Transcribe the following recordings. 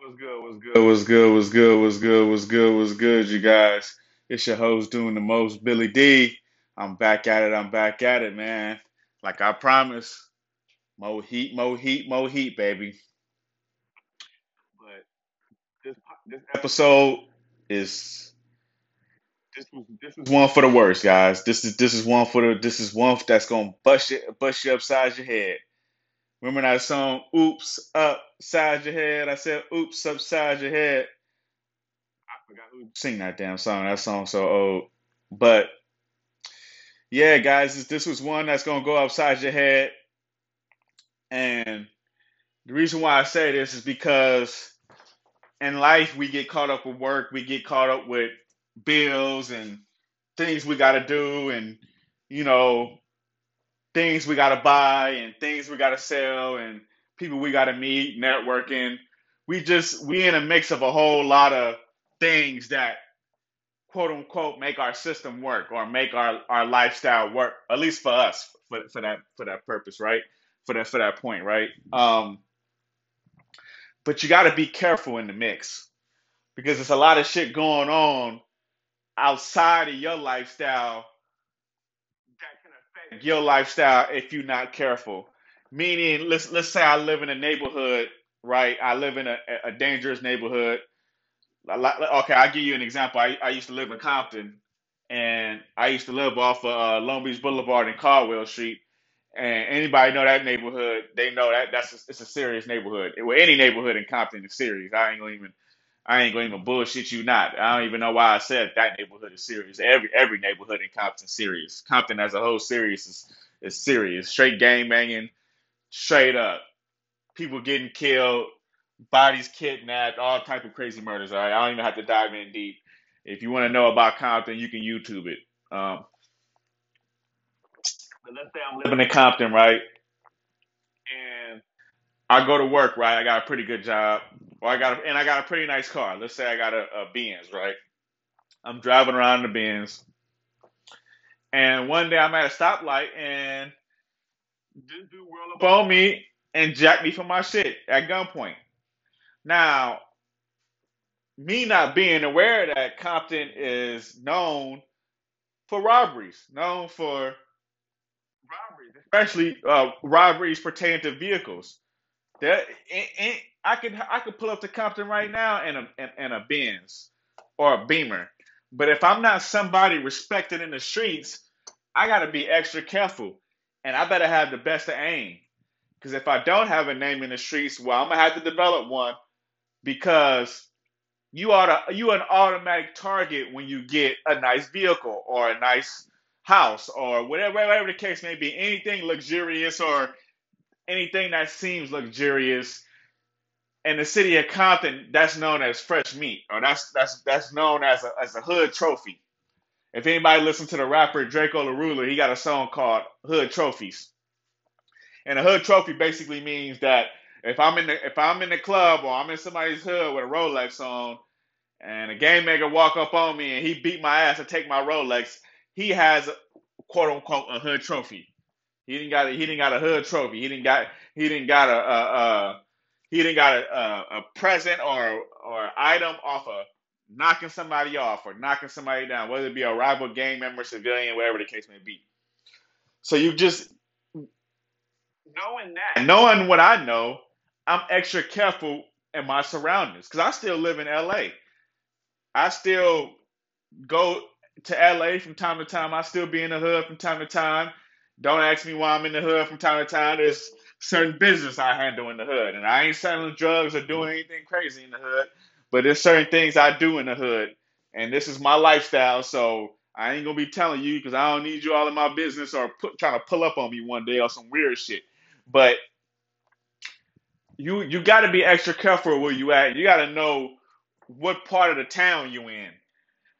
What's good? What's good? What's good? What's good? What's good? What's good? What's good, you guys? It's your host doing the most, Billy D. I'm back at it. I'm back at it, man. Like I promised, more heat, more heat, more heat, baby. But this this episode is this was this is one for the worst, guys. This is this is one for the this is one that's gonna bust you bust you upside your head. Remember that song, "Oops Upside Your Head"? I said, "Oops Upside Your Head." I forgot who sing that damn song. That song's so old. But yeah, guys, this, this was one that's gonna go upside your head. And the reason why I say this is because in life we get caught up with work, we get caught up with bills and things we gotta do, and you know things we gotta buy and things we gotta sell and people we gotta meet, networking. We just we in a mix of a whole lot of things that quote unquote make our system work or make our, our lifestyle work, at least for us, for, for that for that purpose, right? For that for that point, right? Um, but you gotta be careful in the mix because there's a lot of shit going on outside of your lifestyle your lifestyle if you're not careful. Meaning, let's let's say I live in a neighborhood, right? I live in a, a dangerous neighborhood. Okay, I'll give you an example. I, I used to live in Compton, and I used to live off of uh, Long Beach Boulevard and Caldwell Street. And anybody know that neighborhood? They know that that's a, it's a serious neighborhood. Well, any neighborhood in Compton is serious. I ain't gonna even I ain't gonna even bullshit you not. I don't even know why I said that neighborhood is serious. Every every neighborhood in Compton serious. Compton as a whole serious is is serious. Straight gang banging, straight up. People getting killed, bodies kidnapped, all type of crazy murders. All right, I don't even have to dive in deep. If you want to know about Compton, you can YouTube it. Um, but let's say I'm living in Compton, right? And I go to work, right? I got a pretty good job, or I got, a, and I got a pretty nice car. Let's say I got a, a Benz, right? I'm driving around in the Benz, and one day I'm at a stoplight, and this dude up on me and jack me for my shit at gunpoint. Now, me not being aware that Compton is known for robberies, known for robberies, especially uh, robberies pertaining to vehicles. That and, and I could I could pull up to Compton right now in a in, a Benz or a Beamer, but if I'm not somebody respected in the streets, I got to be extra careful, and I better have the best of aim. Because if I don't have a name in the streets, well, I'm gonna have to develop one. Because you are the, you an automatic target when you get a nice vehicle or a nice house or whatever whatever the case may be, anything luxurious or anything that seems luxurious in the city of Compton, that's known as fresh meat, or that's that's that's known as a as a hood trophy. If anybody listens to the rapper Drakeo the Ruler, he got a song called Hood Trophies. And a hood trophy basically means that if I'm in the if I'm in the club or I'm in somebody's hood with a Rolex on, and a game maker walk up on me and he beat my ass and take my Rolex, he has quote unquote a hood trophy. He didn't got a, he didn't got a hood trophy. He didn't got he didn't got a, a, a he didn't got a, a, a present or or item off of knocking somebody off or knocking somebody down, whether it be a rival gang member, civilian, whatever the case may be. So you just knowing that, knowing what I know, I'm extra careful in my surroundings because I still live in LA. I still go to LA from time to time. I still be in the hood from time to time. Don't ask me why I'm in the hood from time to time. There's certain business I handle in the hood, and I ain't selling drugs or doing anything crazy in the hood. But there's certain things I do in the hood, and this is my lifestyle. So I ain't gonna be telling you because I don't need you all in my business or put, trying to pull up on me one day or some weird shit. But you you got to be extra careful where you at. You got to know what part of the town you in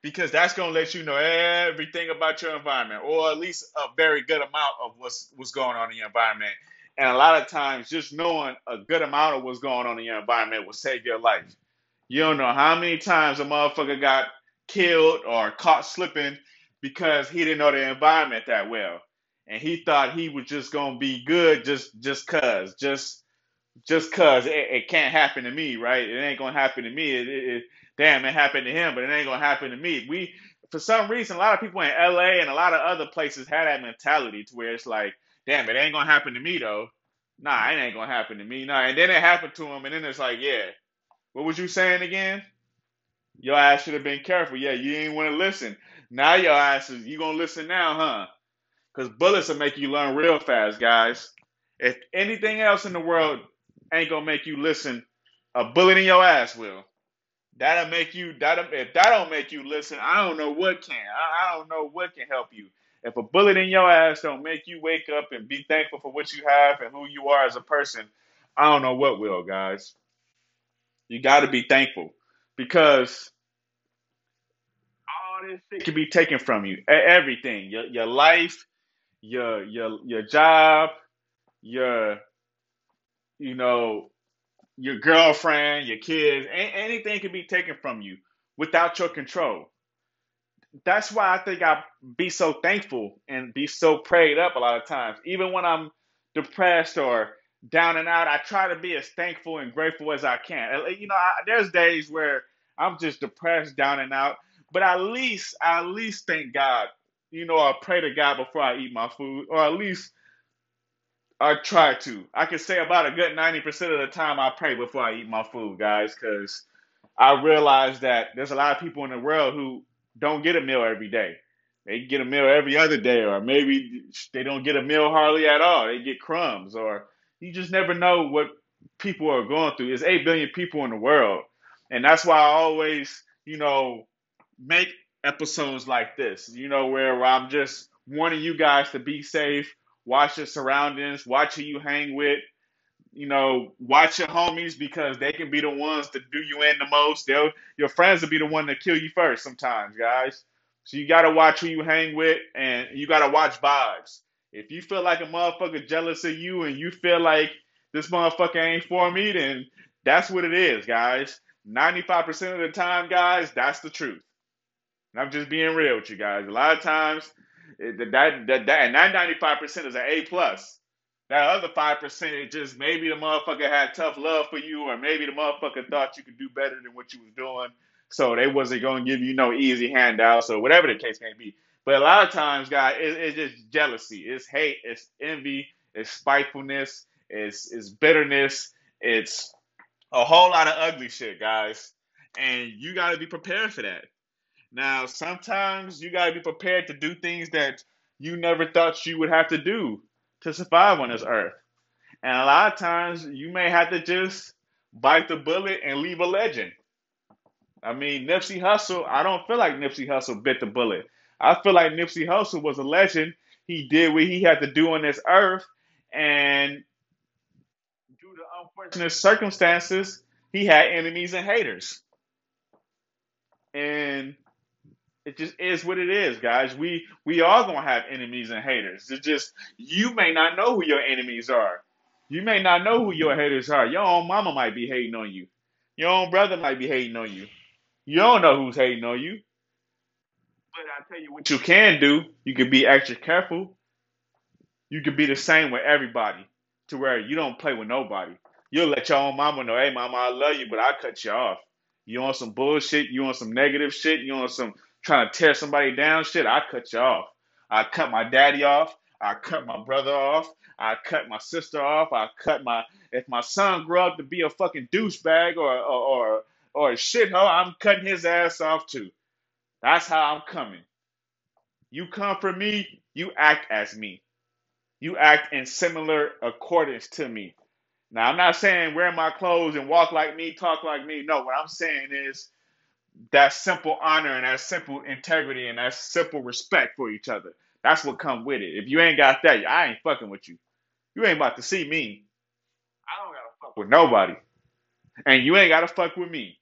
because that's going to let you know everything about your environment or at least a very good amount of what's what's going on in your environment and a lot of times just knowing a good amount of what's going on in your environment will save your life you don't know how many times a motherfucker got killed or caught slipping because he didn't know the environment that well and he thought he was just going to be good just just cuz just just cause it, it can't happen to me, right? It ain't gonna happen to me. It, it- damn, it happened to him, but it ain't gonna happen to me. We, for some reason, a lot of people in LA and a lot of other places had that mentality to where it's like, damn, it ain't gonna happen to me though. Nah, it ain't gonna happen to me. Nah, and then it happened to him, and then it's like, yeah, what was you saying again? Your ass should have been careful. Yeah, you didn't want to listen. Now your ass is you gonna listen now, huh? Because bullets will make you learn real fast, guys. If anything else in the world ain't gonna make you listen, a bullet in your ass will. That'll make you. That'll if that don't make you listen, I don't know what can. I, I don't know what can help you. If a bullet in your ass don't make you wake up and be thankful for what you have and who you are as a person, I don't know what will, guys. You got to be thankful because all this shit can be taken from you. Everything, your your life, your your your job, your you know your girlfriend, your kids, anything can be taken from you without your control. That's why I think I be so thankful and be so prayed up a lot of times. Even when I'm depressed or down and out, I try to be as thankful and grateful as I can. You know, I, there's days where I'm just depressed, down and out, but at least, I at least thank God. You know, I pray to God before I eat my food, or at least I try to. I can say about a good 90% of the time I pray before I eat my food, guys, because I realize that there's a lot of people in the world who don't get a meal every day. They get a meal every other day, or maybe they don't get a meal hardly at all. They get crumbs, or you just never know what people are going through. There's 8 billion people in the world. And that's why I always, you know, make episodes like this, you know, where I'm just wanting you guys to be safe, watch your surroundings, watch who you hang with, you know, watch your homies because they can be the ones to do you in the most. They'll your friends will be the one to kill you first sometimes, guys. So you gotta watch who you hang with and you gotta watch vibes. If you feel like a motherfucker jealous of you and you feel like this motherfucker ain't for me, then that's what it is, guys. 95% of the time, guys, that's the truth. And I'm just being real with you guys. A lot of times, that, that, that, and that 95% is an A plus. That other 5% is just maybe the motherfucker had tough love for you, or maybe the motherfucker thought you could do better than what you was doing. So they wasn't going to give you no easy handouts or whatever the case may be. But a lot of times, guys, it, it's just jealousy. It's hate. It's envy. It's spitefulness. It's, it's bitterness. It's a whole lot of ugly shit, guys. And you got to be prepared for that. Now, sometimes you got to be prepared to do things that you never thought you would have to do to survive on this earth. And a lot of times you may have to just bite the bullet and leave a legend. I mean, Nipsey Hussle, I don't feel like Nipsey Hussle bit the bullet. I feel like Nipsey Hussle was a legend. He did what he had to do on this earth. And due to unfortunate circumstances, he had enemies and haters. And It just is what it is, guys. We we all gonna have enemies and haters. It's just you may not know who your enemies are. You may not know who your haters are. Your own mama might be hating on you. Your own brother might be hating on you. You don't know who's hating on you. But I tell you what you can do. You can be extra careful. You can be the same with everybody, to where you don't play with nobody. You'll let your own mama know, hey mama, I love you, but I cut you off. You on some bullshit, you on some negative shit, you on some trying to tear somebody down shit, I cut you off. I cut my daddy off, I cut my brother off, I cut my sister off, I cut my if my son grew up to be a fucking douchebag or or or, or a shithole, I'm cutting his ass off too. That's how I'm coming. You come for me, you act as me. You act in similar accordance to me. Now, I'm not saying wear my clothes and walk like me, talk like me. No, what I'm saying is that simple honor and that simple integrity and that simple respect for each other. That's what come with it. If you ain't got that, I ain't fucking with you. You ain't about to see me. I don't gotta fuck with nobody. And you ain't gotta fuck with me.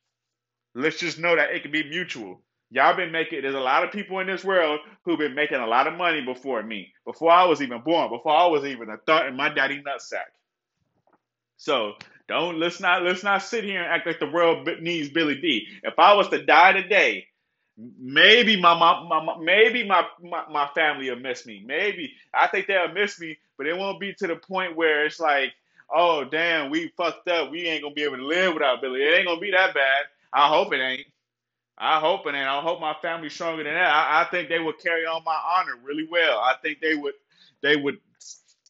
Let's just know that it can be mutual. Y'all been making there's a lot of people in this world who've been making a lot of money before me, before I was even born, before I was even a thought in my daddy nutsack. So don't let's not let's not sit here and act like the world needs Billy D. If I was to die today, maybe my my, my maybe my, my my family will miss me. Maybe I think they'll miss me, but it won't be to the point where it's like, oh damn, we fucked up. We ain't gonna be able to live without Billy. It ain't gonna be that bad. I hope it ain't. I hope it ain't. I hope my family's stronger than that. I, I think they would carry on my honor really well. I think they would they would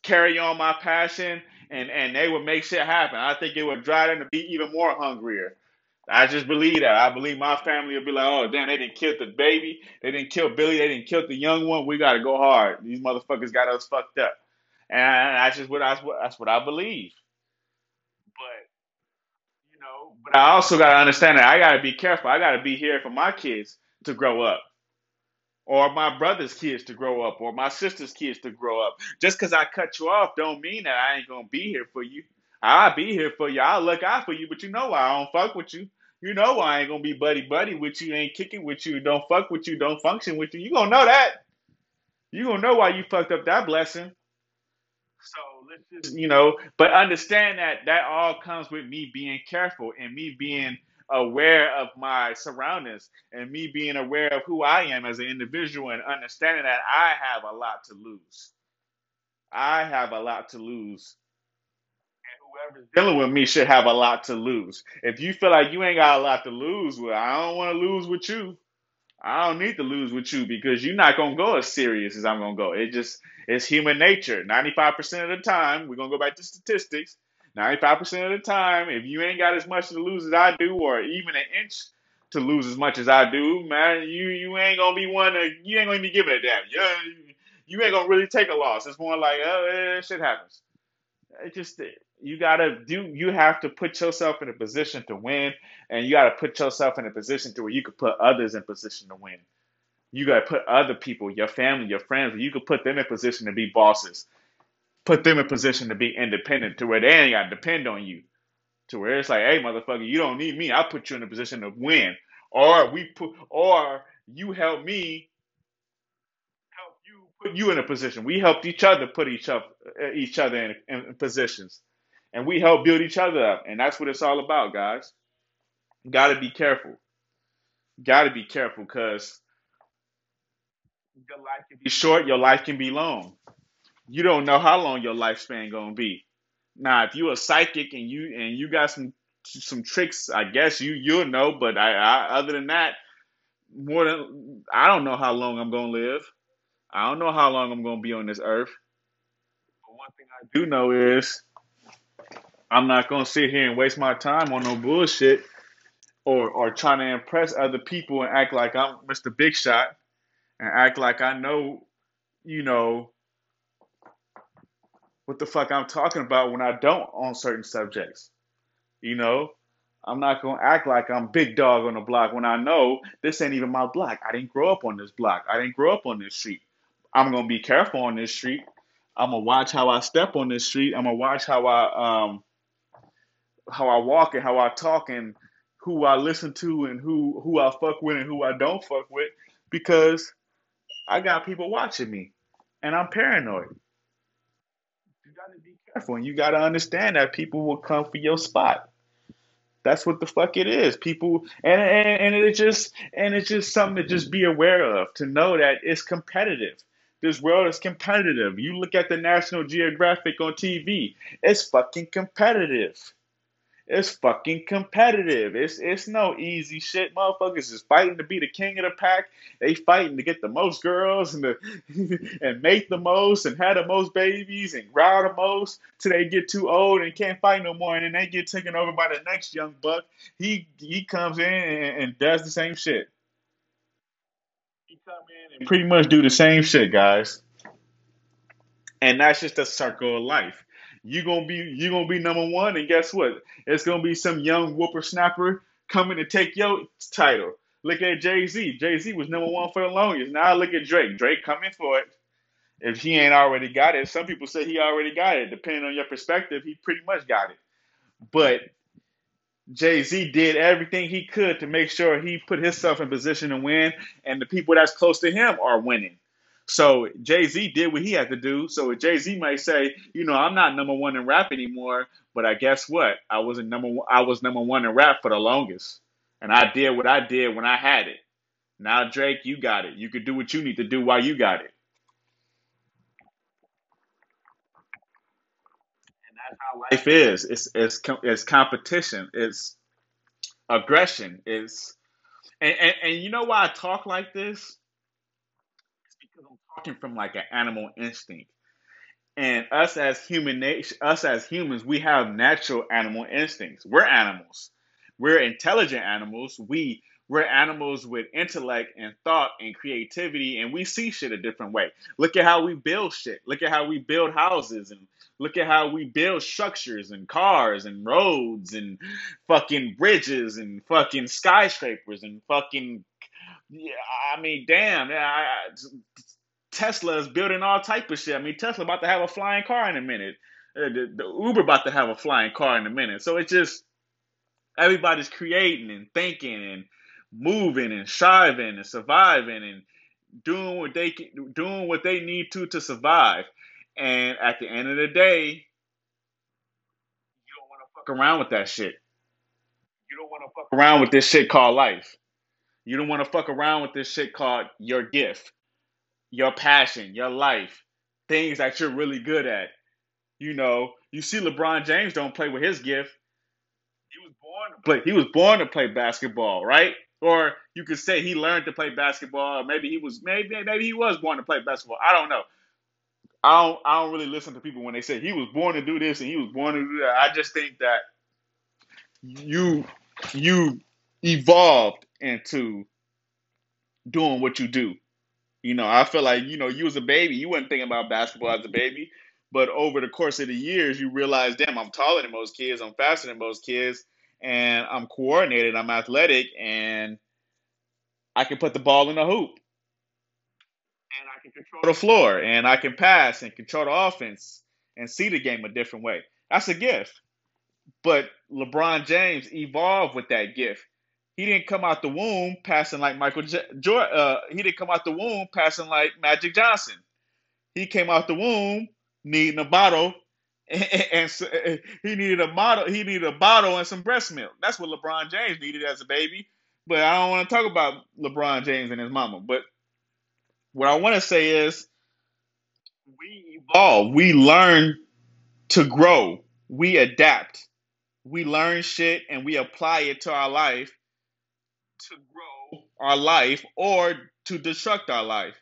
carry on my passion and and they would make shit happen. I think it would drive them to be even more hungrier. I just believe that. I believe my family will be like, oh damn, they didn't kill the baby, they didn't kill Billy, they didn't kill the young one. We got to go hard. These motherfuckers got us fucked up, and that's just what what that's what I believe. But you know, but I also got to understand that I got to be careful. I got to be here for my kids to grow up or my brother's kids to grow up or my sister's kids to grow up. Just because I cut you off don't mean that I ain't gonna be here for you. I'll be here for you. I'll look out for you, but you know why I don't fuck with you. You know why I ain't gonna be buddy buddy with you, ain't kicking with you, don't fuck with you, don't function with you. You gonna know that. You gonna know why you fucked up that blessing. So let's just, you know, but understand that that all comes with me being careful and me being aware of my surroundings and me being aware of who I am as an individual and understanding that I have a lot to lose. I have a lot to lose. And whoever's dealing with me should have a lot to lose. If you feel like you ain't got a lot to lose, well, I don't want to lose with you. I don't need to lose with you because you're not gonna go as serious as I'm gonna go. It just it's human nature. Ninety five percent of the time, we're gonna go back to statistics. Ninety five percent of the time, if you ain't got as much to lose as I do, or even an inch to lose as much as I do, man, you you ain't gonna be one to you ain't gonna be giving a damn. You you ain't gonna really take a loss. It's more like oh, eh, shit happens. It just you gotta do. You have to put yourself in a position to win, and you gotta put yourself in a position to where you could put others in position to win. You gotta put other people, your family, your friends, you could put them in position to be bosses. Put them in position to be independent, to where they ain't gotta depend on you. To where it's like, hey, motherfucker, you don't need me. I put you in a position to win, or we put, or you help me help you put you in a position. We helped each other put each up uh, each other in, in positions, and we help build each other up. And that's what it's all about, guys. Got to be careful. Got to be careful because your life can be short, your life can be long. You don't know how long your lifespan gonna be. Now, if you a psychic and you and you got some some tricks, I guess you you'll know. But I, I other than that, more than I don't know how long I'm gonna live. I don't know how long I'm gonna be on this earth. But one thing I do know is I'm not gonna sit here and waste my time on no bullshit or or trying to impress other people and act like I'm Mr. Big Shot and act like I know, you know, what the fuck I'm talking about when I don't on certain subjects. You know, I'm not gonna act like I'm big dog on the block when I know this ain't even my block. I didn't grow up on this block. I didn't grow up on this street. I'm gonna be careful on this street. I'm gonna watch how I step on this street. I'm gonna watch how I um how I walk and how I talk and who I listen to and who who I fuck with and who I don't fuck with because I got people watching me and I'm paranoid. You gotta be careful and you gotta understand that people will come for your spot. That's what the fuck it is. People and and, and it's just and it's just something to just be aware of to know that it's competitive. This world is competitive. You look at the National Geographic on TV, it's fucking competitive. It's fucking competitive. It's it's no easy shit. Motherfuckers is fighting to be the king of the pack. They fighting to get the most girls and the and make the most and have the most babies and grow the most till they get too old and can't fight no more and then they get taken over by the next young buck. He he comes in and, and does the same shit. He come in and pretty much do the same shit, guys. And that's just a circle of life. You gonna be you gonna be number one, and guess what? It's gonna be some young whippersnapper coming to take your title. Look at Jay Z. Jay Z was number one for the longest. Now look at Drake. Drake coming for it. If he ain't already got it, some people say he already got it. Depending on your perspective, he pretty much got it. But Jay Z did everything he could to make sure he put himself in position to win, and the people that's close to him are winning. So Jay Z did what he had to do. So Jay Z might say, you know, I'm not number one in rap anymore, but I guess what? I wasn't number one, I was number one in rap for the longest, and I did what I did when I had it. Now Drake, you got it. You could do what you need to do while you got it. And that's how life is. It's it's it's competition. It's aggression. It's and, and, and you know why I talk like this? Talking from like an animal instinct. And us as human nation, us as humans, we have natural animal instincts. We're animals. We're intelligent animals. We we're animals with intellect and thought and creativity, and we see shit a different way. Look at how we build shit. Look at how we build houses, and look at how we build structures and cars and roads and fucking bridges and fucking skyscrapers and fucking. Yeah, I mean, damn. I, Tesla is building all type of shit. I mean, Tesla about to have a flying car in a minute. Uh, the, the Uber about to have a flying car in a minute. So it's just everybody's creating and thinking and moving and striving and surviving and doing what they doing what they need to to survive. And at the end of the day, you don't want to fuck around with that shit. You don't want to fuck around with this shit called life. You don't want to fuck around with this shit called your gift, your passion, your life, things that you're really good at. You know, you see LeBron James don't play with his gift. He was born to play. He was born to play basketball, right? Or you could say he learned to play basketball. Maybe he was maybe maybe he was born to play basketball. I don't know. I don't I don't really listen to people when they say he was born to do this and he was born to do that. I just think that you you evolved into doing what you do. You know, I feel like, you know, you was a baby, you weren't thinking about basketball as a baby. But over the course of the years, you realize, damn, I'm taller than most kids, I'm faster than most kids, and I'm coordinated, I'm athletic, and I can put the ball in the hoop. And I can control the floor, and I can pass and control the offense and see the game a different way. That's a gift. But LeBron James evolved with that gift. He didn't come out the womb passing like Michael Jordan. Uh, he didn't come out the womb passing like Magic Johnson. He came out the womb needing a bottle, and, and, and he needed a bottle. He needed a bottle and some breast milk. That's what LeBron James needed as a baby. But I don't want to talk about LeBron James and his mama. But what I want to say is, we evolve. We learn to grow. We adapt. We learn shit and we apply it to our life to grow our life or to destruct our life.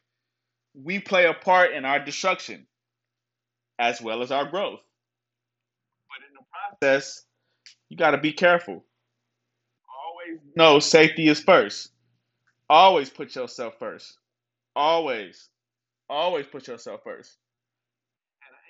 We play a part in our destruction as well as our growth. But in the process, you got to be careful. Always know safety is first. Always put yourself first. Always. Always put yourself first.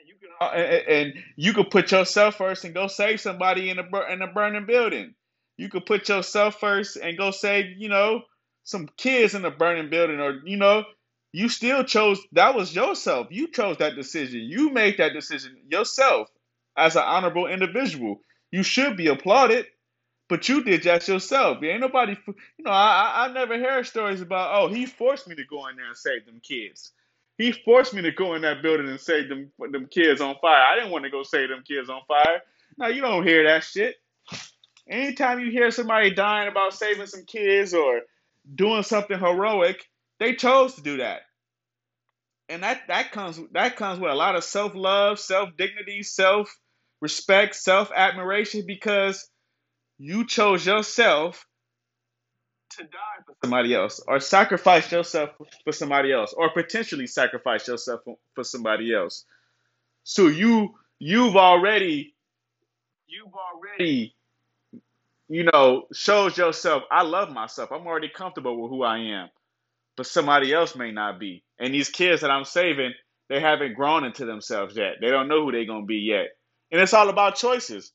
And you can uh, and, and you could put yourself first and go save somebody in a in a burning building. You could put yourself first and go save, you know, some kids in a burning building, or you know, you still chose that was yourself. You chose that decision. You made that decision yourself as an honorable individual. You should be applauded, but you did that yourself. Ain't nobody, you know. I I never hear stories about oh he forced me to go in there and save them kids. He forced me to go in that building and save them them kids on fire. I didn't want to go save them kids on fire. Now you don't hear that shit. Anytime you hear somebody dying about saving some kids or doing something heroic, they chose to do that. And that, that comes that comes with a lot of self-love, self-dignity, self-respect, self-admiration because you chose yourself to die for somebody else or sacrifice yourself for somebody else or potentially sacrifice yourself for somebody else. So you you've already you've already you know, shows yourself, I love myself. I'm already comfortable with who I am. But somebody else may not be. And these kids that I'm saving, they haven't grown into themselves yet. They don't know who they're gonna be yet. And it's all about choices.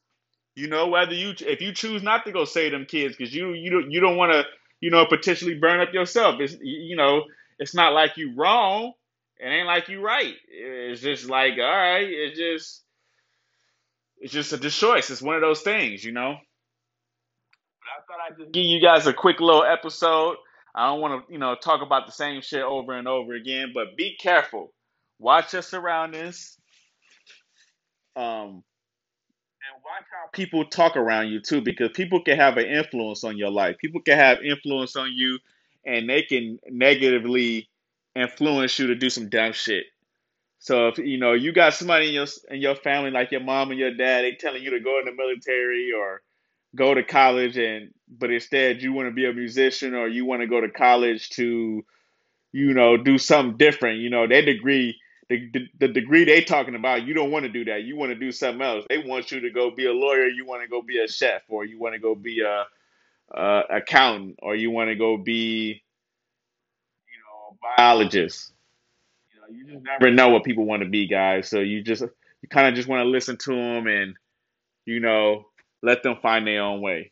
You know, whether you if you choose not to go save them kids because you you don't you don't want to you know potentially burn up yourself. It's you know it's not like you wrong. It ain't like you right. It's just like all right. It's just it's just a choice. It's one of those things, you know. Thought I'd just give you guys a quick little episode. I don't want to, you know, talk about the same shit over and over again, but be careful. Watch your surroundings. Um, and watch how people talk around you too, because people can have an influence on your life. People can have influence on you, and they can negatively influence you to do some dumb shit. So if you know you got somebody in your in your family like your mom and your dad, they telling you to go in the military or go to college, and but instead you want to be a musician or you want to go to college to you know do something different. You know, their degree. The, the, the degree they talking about, you don't want to do that. You want to do something else. They want you to go be a lawyer. You want to go be a chef, or you want to go be a, a accountant, or you want to go be you know a biologist You know, you just never know what people want to be, guys. So you just you kind of just want to listen to them and you know let them find their own way.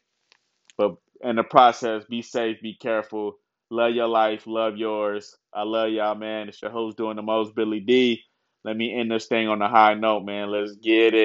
But in the process, be safe, be careful, love your life, love yours. I love y'all, man. It's your host doing the most, Billy D. Let me end this thing on a high note, man. Let's get it.